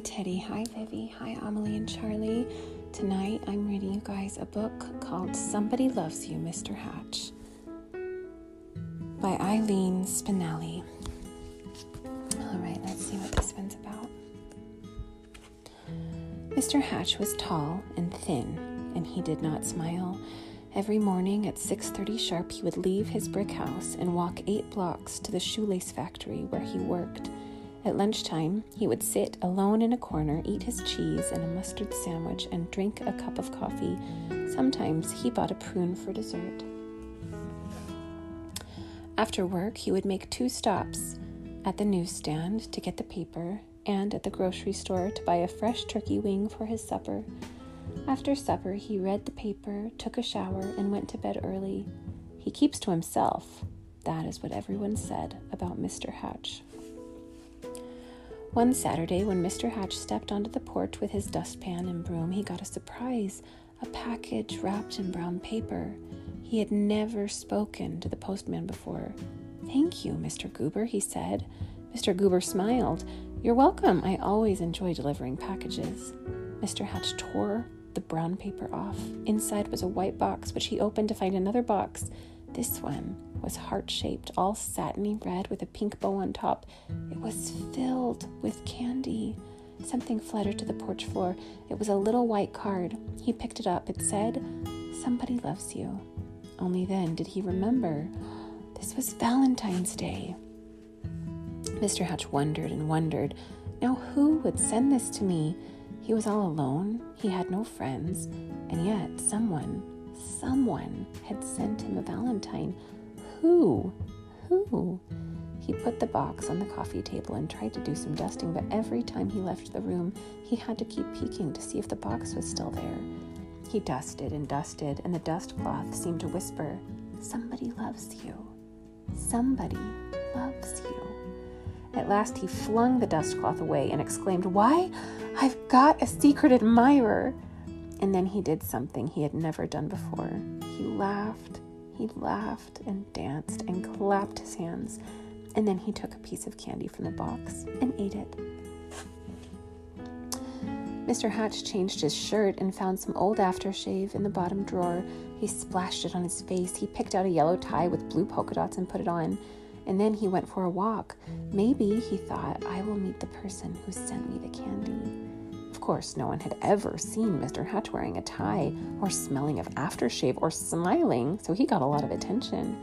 Teddy. Hi, Vivi. Hi, Amelie and Charlie. Tonight I'm reading you guys a book called Somebody Loves You, Mr. Hatch by Eileen Spinelli. All right, let's see what this one's about. Mr. Hatch was tall and thin, and he did not smile. Every morning at 6:30 sharp he would leave his brick house and walk 8 blocks to the shoelace factory where he worked. At lunchtime, he would sit alone in a corner, eat his cheese and a mustard sandwich, and drink a cup of coffee. Sometimes he bought a prune for dessert. After work, he would make two stops at the newsstand to get the paper and at the grocery store to buy a fresh turkey wing for his supper. After supper, he read the paper, took a shower, and went to bed early. He keeps to himself. That is what everyone said about Mr. Hatch. One Saturday, when Mr. Hatch stepped onto the porch with his dustpan and broom, he got a surprise a package wrapped in brown paper. He had never spoken to the postman before. Thank you, Mr. Goober, he said. Mr. Goober smiled. You're welcome. I always enjoy delivering packages. Mr. Hatch tore the brown paper off. Inside was a white box, which he opened to find another box. This one was heart shaped, all satiny red with a pink bow on top. It was filled with candy. Something fluttered to the porch floor. It was a little white card. He picked it up. It said, Somebody loves you. Only then did he remember this was Valentine's Day. Mr. Hatch wondered and wondered. Now, who would send this to me? He was all alone. He had no friends. And yet, someone, someone had sent him a Valentine. Who? Who? He put the box on the coffee table and tried to do some dusting, but every time he left the room, he had to keep peeking to see if the box was still there. He dusted and dusted, and the dust cloth seemed to whisper, Somebody loves you. Somebody loves you. At last he flung the dust cloth away and exclaimed, Why, I've got a secret admirer! And then he did something he had never done before. He laughed he laughed and danced and clapped his hands, and then he took a piece of candy from the box and ate it. Mr. Hatch changed his shirt and found some old aftershave in the bottom drawer. He splashed it on his face. He picked out a yellow tie with blue polka dots and put it on. And then he went for a walk. Maybe, he thought, I will meet the person who sent me the candy. Of course, no one had ever seen Mr. Hatch wearing a tie, or smelling of aftershave, or smiling, so he got a lot of attention.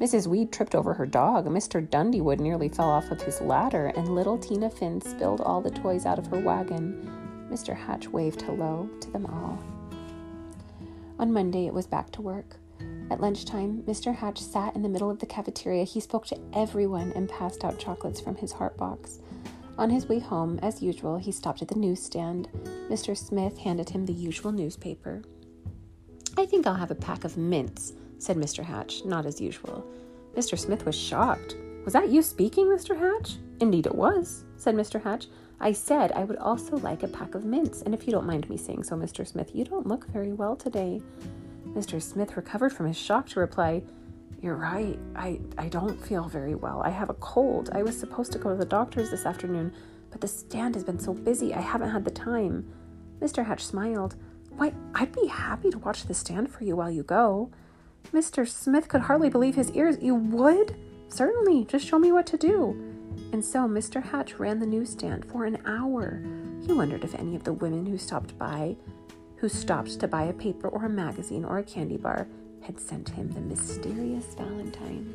Mrs. Weed tripped over her dog, Mr. Dundywood nearly fell off of his ladder, and little Tina Finn spilled all the toys out of her wagon. Mr. Hatch waved hello to them all. On Monday, it was back to work. At lunchtime, Mr. Hatch sat in the middle of the cafeteria. He spoke to everyone and passed out chocolates from his heart box. On his way home, as usual, he stopped at the newsstand. Mr. Smith handed him the usual newspaper. I think I'll have a pack of mints, said Mr. Hatch, not as usual. Mr. Smith was shocked. Was that you speaking, Mr. Hatch? Indeed it was, said Mr. Hatch. I said I would also like a pack of mints, and if you don't mind me saying so, Mr. Smith, you don't look very well today. Mr. Smith recovered from his shock to reply, you're right. I, I don't feel very well. I have a cold. I was supposed to go to the doctor's this afternoon, but the stand has been so busy I haven't had the time. Mr. Hatch smiled. Why, I'd be happy to watch the stand for you while you go. Mr. Smith could hardly believe his ears. You would? Certainly. Just show me what to do. And so Mr. Hatch ran the newsstand for an hour. He wondered if any of the women who stopped by, who stopped to buy a paper or a magazine or a candy bar, had sent him the mysterious valentine.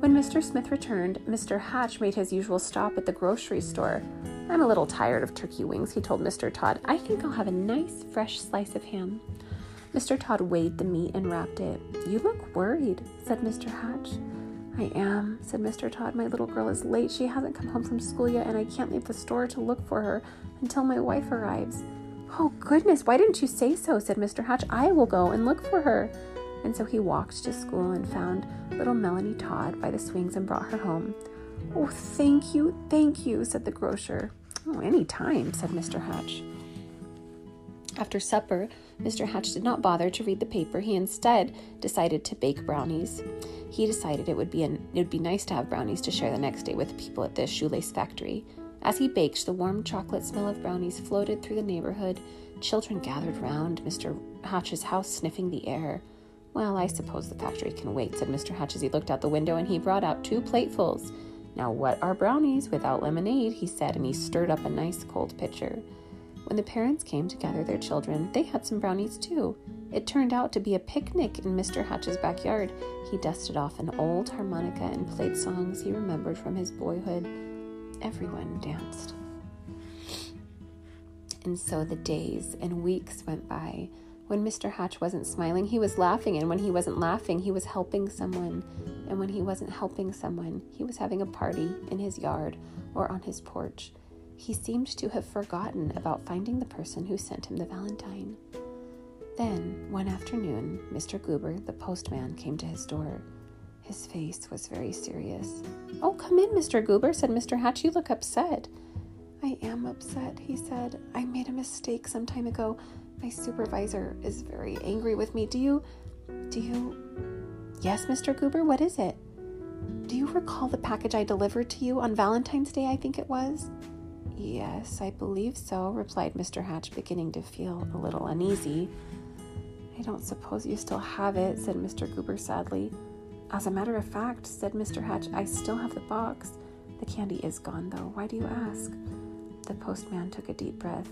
When Mr. Smith returned, Mr. Hatch made his usual stop at the grocery store. I'm a little tired of turkey wings, he told Mr. Todd. I think I'll have a nice fresh slice of ham. Mr. Todd weighed the meat and wrapped it. You look worried, said Mr. Hatch. I am, said Mr. Todd. My little girl is late. She hasn't come home from school yet, and I can't leave the store to look for her until my wife arrives. Oh, goodness, why didn't you say so? said Mr. Hatch. I will go and look for her. And so he walked to school and found little Melanie Todd by the swings and brought her home. Oh, thank you, thank you, said the grocer. Oh, any time, said Mr. Hatch. After supper, Mr. Hatch did not bother to read the paper. He instead decided to bake brownies. He decided it would be an, it would be nice to have brownies to share the next day with people at the shoelace factory. As he baked, the warm chocolate smell of brownies floated through the neighborhood. Children gathered round Mr. Hatch's house, sniffing the air. Well, I suppose the factory can wait, said Mr. Hatch as he looked out the window, and he brought out two platefuls. Now, what are brownies without lemonade? he said, and he stirred up a nice cold pitcher. When the parents came to gather their children, they had some brownies too. It turned out to be a picnic in Mr. Hatch's backyard. He dusted off an old harmonica and played songs he remembered from his boyhood. Everyone danced. And so the days and weeks went by. When Mr. Hatch wasn't smiling, he was laughing, and when he wasn't laughing, he was helping someone. And when he wasn't helping someone, he was having a party in his yard or on his porch. He seemed to have forgotten about finding the person who sent him the valentine. Then, one afternoon, Mr. Goober, the postman, came to his door. His face was very serious. Oh, come in, Mr. Goober, said Mr. Hatch. You look upset. I am upset, he said. I made a mistake some time ago. My supervisor is very angry with me. Do you. Do you. Yes, Mr. Goober, what is it? Do you recall the package I delivered to you on Valentine's Day, I think it was? Yes, I believe so, replied Mr. Hatch, beginning to feel a little uneasy. I don't suppose you still have it, said Mr. Goober sadly. As a matter of fact, said Mr. Hatch, I still have the box. The candy is gone, though. Why do you ask? The postman took a deep breath.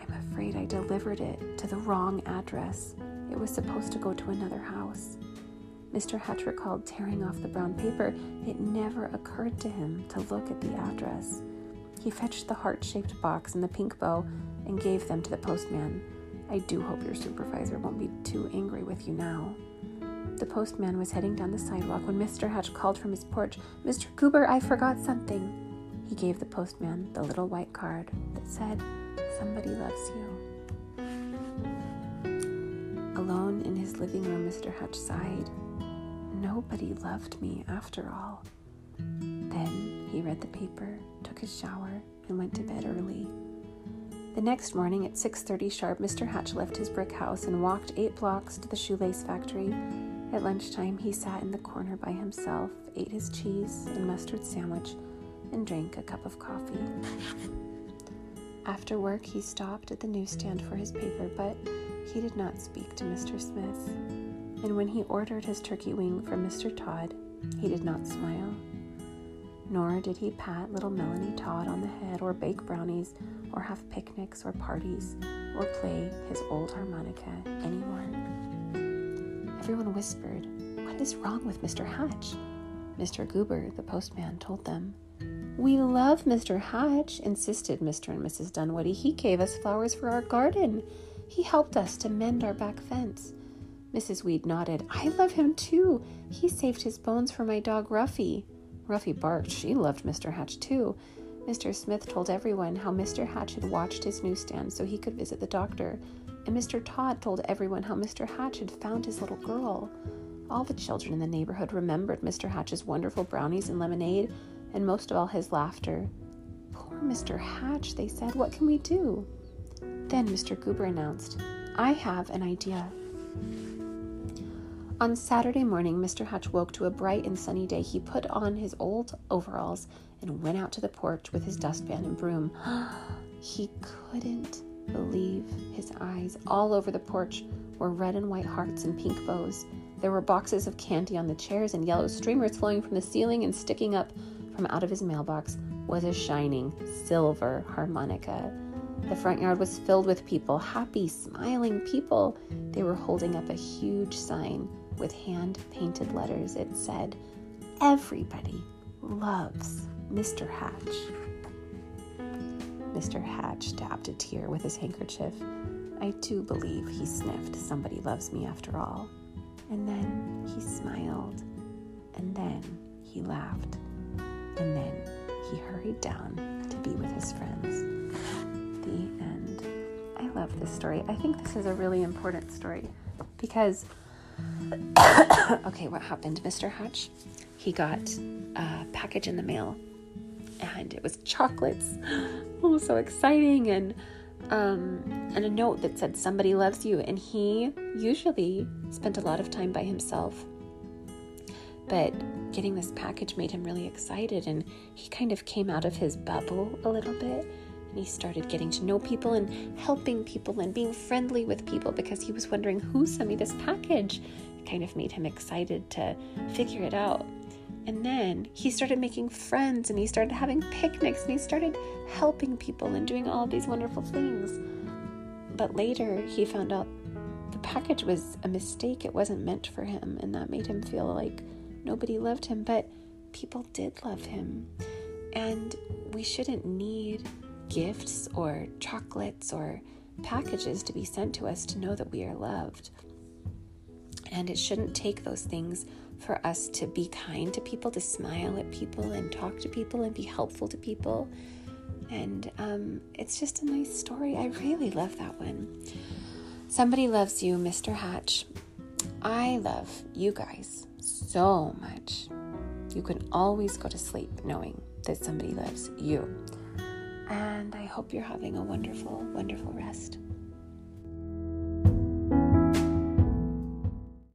I'm afraid I delivered it to the wrong address. It was supposed to go to another house. Mr. Hatch recalled tearing off the brown paper. It never occurred to him to look at the address. He fetched the heart shaped box and the pink bow and gave them to the postman. I do hope your supervisor won't be too angry with you now. The postman was heading down the sidewalk when Mr. Hatch called from his porch, Mr. Goober, I forgot something. He gave the postman the little white card that said, Somebody loves you. Alone in his living room, Mr. Hatch sighed. Nobody loved me after all. Then he read the paper, took his shower, and went to bed early. The next morning at 6:30 sharp, Mr. Hatch left his brick house and walked 8 blocks to the shoelace factory. At lunchtime, he sat in the corner by himself, ate his cheese and mustard sandwich, and drank a cup of coffee. After work, he stopped at the newsstand for his paper, but he did not speak to Mr. Smith. And when he ordered his turkey wing from Mr. Todd, he did not smile nor did he pat little Melanie Todd on the head or bake brownies or have picnics or parties or play his old harmonica anymore. Everyone whispered, What is wrong with Mr. Hatch? Mr. Goober, the postman, told them. We love Mr. Hatch, insisted Mr. and Mrs. Dunwoody. He gave us flowers for our garden. He helped us to mend our back fence. Mrs. Weed nodded. I love him too. He saved his bones for my dog Ruffy. Ruffy barked. She loved Mr. Hatch too. Mr. Smith told everyone how Mr. Hatch had watched his newsstand so he could visit the doctor, and Mr. Todd told everyone how Mr. Hatch had found his little girl. All the children in the neighborhood remembered Mr. Hatch's wonderful brownies and lemonade, and most of all his laughter. Poor Mr. Hatch, they said. What can we do? Then Mr. Goober announced, I have an idea. On Saturday morning, Mr. Hatch woke to a bright and sunny day. He put on his old overalls and went out to the porch with his dustpan and broom. he couldn't believe his eyes. All over the porch were red and white hearts and pink bows. There were boxes of candy on the chairs and yellow streamers flowing from the ceiling, and sticking up from out of his mailbox was a shining silver harmonica. The front yard was filled with people, happy, smiling people. They were holding up a huge sign with hand painted letters. It said, Everybody loves Mr. Hatch. Mr. Hatch dabbed a tear with his handkerchief. I do believe he sniffed, Somebody loves me after all. And then he smiled. And then he laughed. And then he hurried down to be with his friends. The end. I love this story. I think this is a really important story because okay, what happened, Mr. Hatch? He got a package in the mail and it was chocolates. Oh, so exciting. And um, and a note that said somebody loves you and he usually spent a lot of time by himself but getting this package made him really excited, and he kind of came out of his bubble a little bit. And he started getting to know people and helping people and being friendly with people because he was wondering who sent me this package. It kind of made him excited to figure it out. And then he started making friends and he started having picnics and he started helping people and doing all these wonderful things. But later he found out the package was a mistake. It wasn't meant for him. And that made him feel like nobody loved him. But people did love him. And we shouldn't need gifts or chocolates or packages to be sent to us to know that we are loved. And it shouldn't take those things for us to be kind to people, to smile at people and talk to people and be helpful to people. And um, it's just a nice story. I really love that one. Somebody loves you, Mr. Hatch. I love you guys so much. You can always go to sleep knowing that somebody loves you. And I hope you're having a wonderful, wonderful rest.